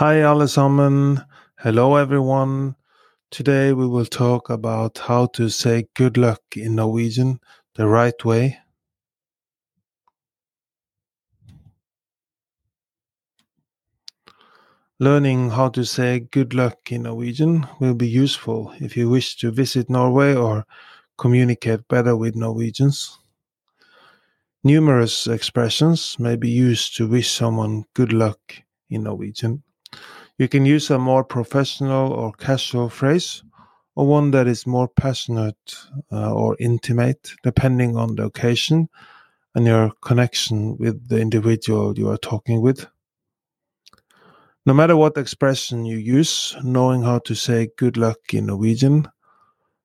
Hi alle sammen. Hello everyone. Today we will talk about how to say good luck in Norwegian the right way. Learning how to say good luck in Norwegian will be useful if you wish to visit Norway or communicate better with Norwegians. Numerous expressions may be used to wish someone good luck in Norwegian. You can use a more professional or casual phrase, or one that is more passionate uh, or intimate, depending on the occasion and your connection with the individual you are talking with. No matter what expression you use, knowing how to say good luck in Norwegian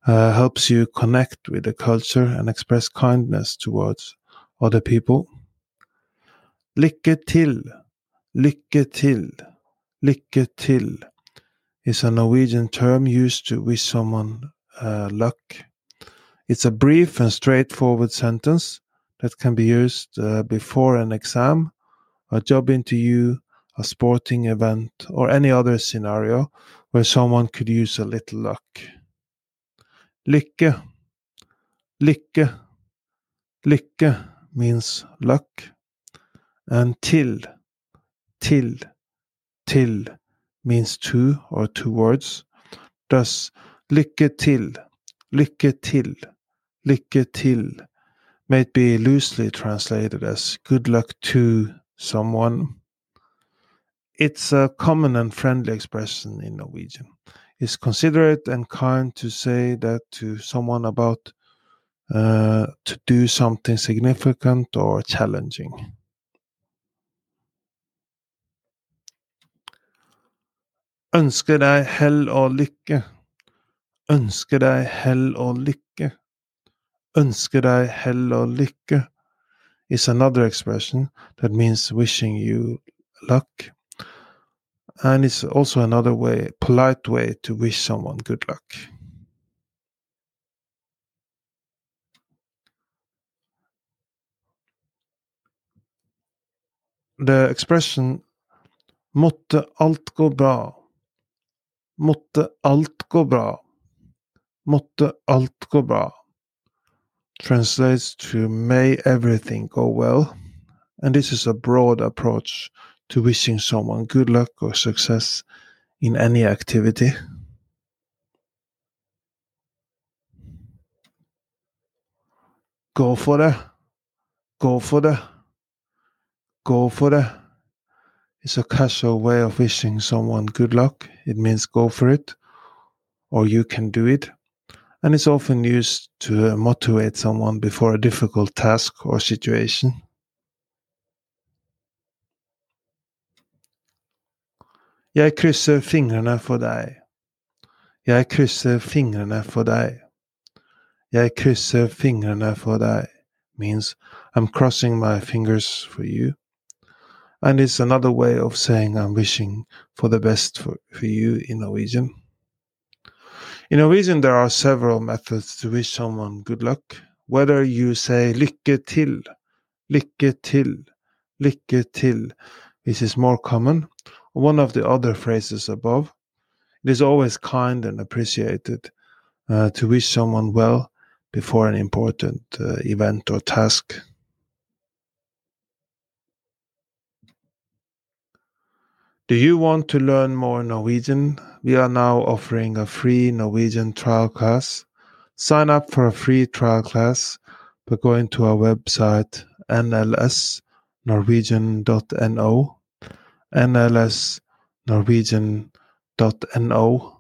uh, helps you connect with the culture and express kindness towards other people. Lykke til, lykke til. Lykke til. Is a Norwegian term used to wish someone uh, luck. It's a brief and straightforward sentence that can be used uh, before an exam, a job interview, a sporting event, or any other scenario where someone could use a little luck. Lykke, lykke, lykke means luck, and til, til, til means to or towards. Thus, lykke til, lykke til, lykke til may be loosely translated as good luck to someone. It's a common and friendly expression in Norwegian. It's considerate and kind to say that to someone about uh, to do something significant or challenging. Ønsker deg hell og lykke. Ønsker deg hell og lykke. Ønsker deg hell og lykke is another expression that means wishing you luck. And it's also another way, polite way to wish someone good luck. The expression måtte alt gå bra Måtte alt gå bra. Måtte alt gå bra. Translates to may everything go well. And this is a broad approach to wishing someone good luck or success in any activity. Go for det. Go for det. Go for det. It's a casual way of wishing someone good luck. It means go for it, or you can do it. And it's often used to motivate someone before a difficult task or situation. Jeg krysser fingrene for deg. Jeg krysser fingrene for deg. Jeg krysser fingrene for deg means I'm crossing my fingers for you. And it's another way of saying I'm wishing for the best for, for you in Norwegian. In Norwegian, there are several methods to wish someone good luck. Whether you say lykke til, lykke til, lykke til, which is more common, or one of the other phrases above, it is always kind and appreciated uh, to wish someone well before an important uh, event or task. Do you want to learn more Norwegian? We are now offering a free Norwegian trial class. Sign up for a free trial class by going to our website nlsnorwegian.no nlsnorwegian.no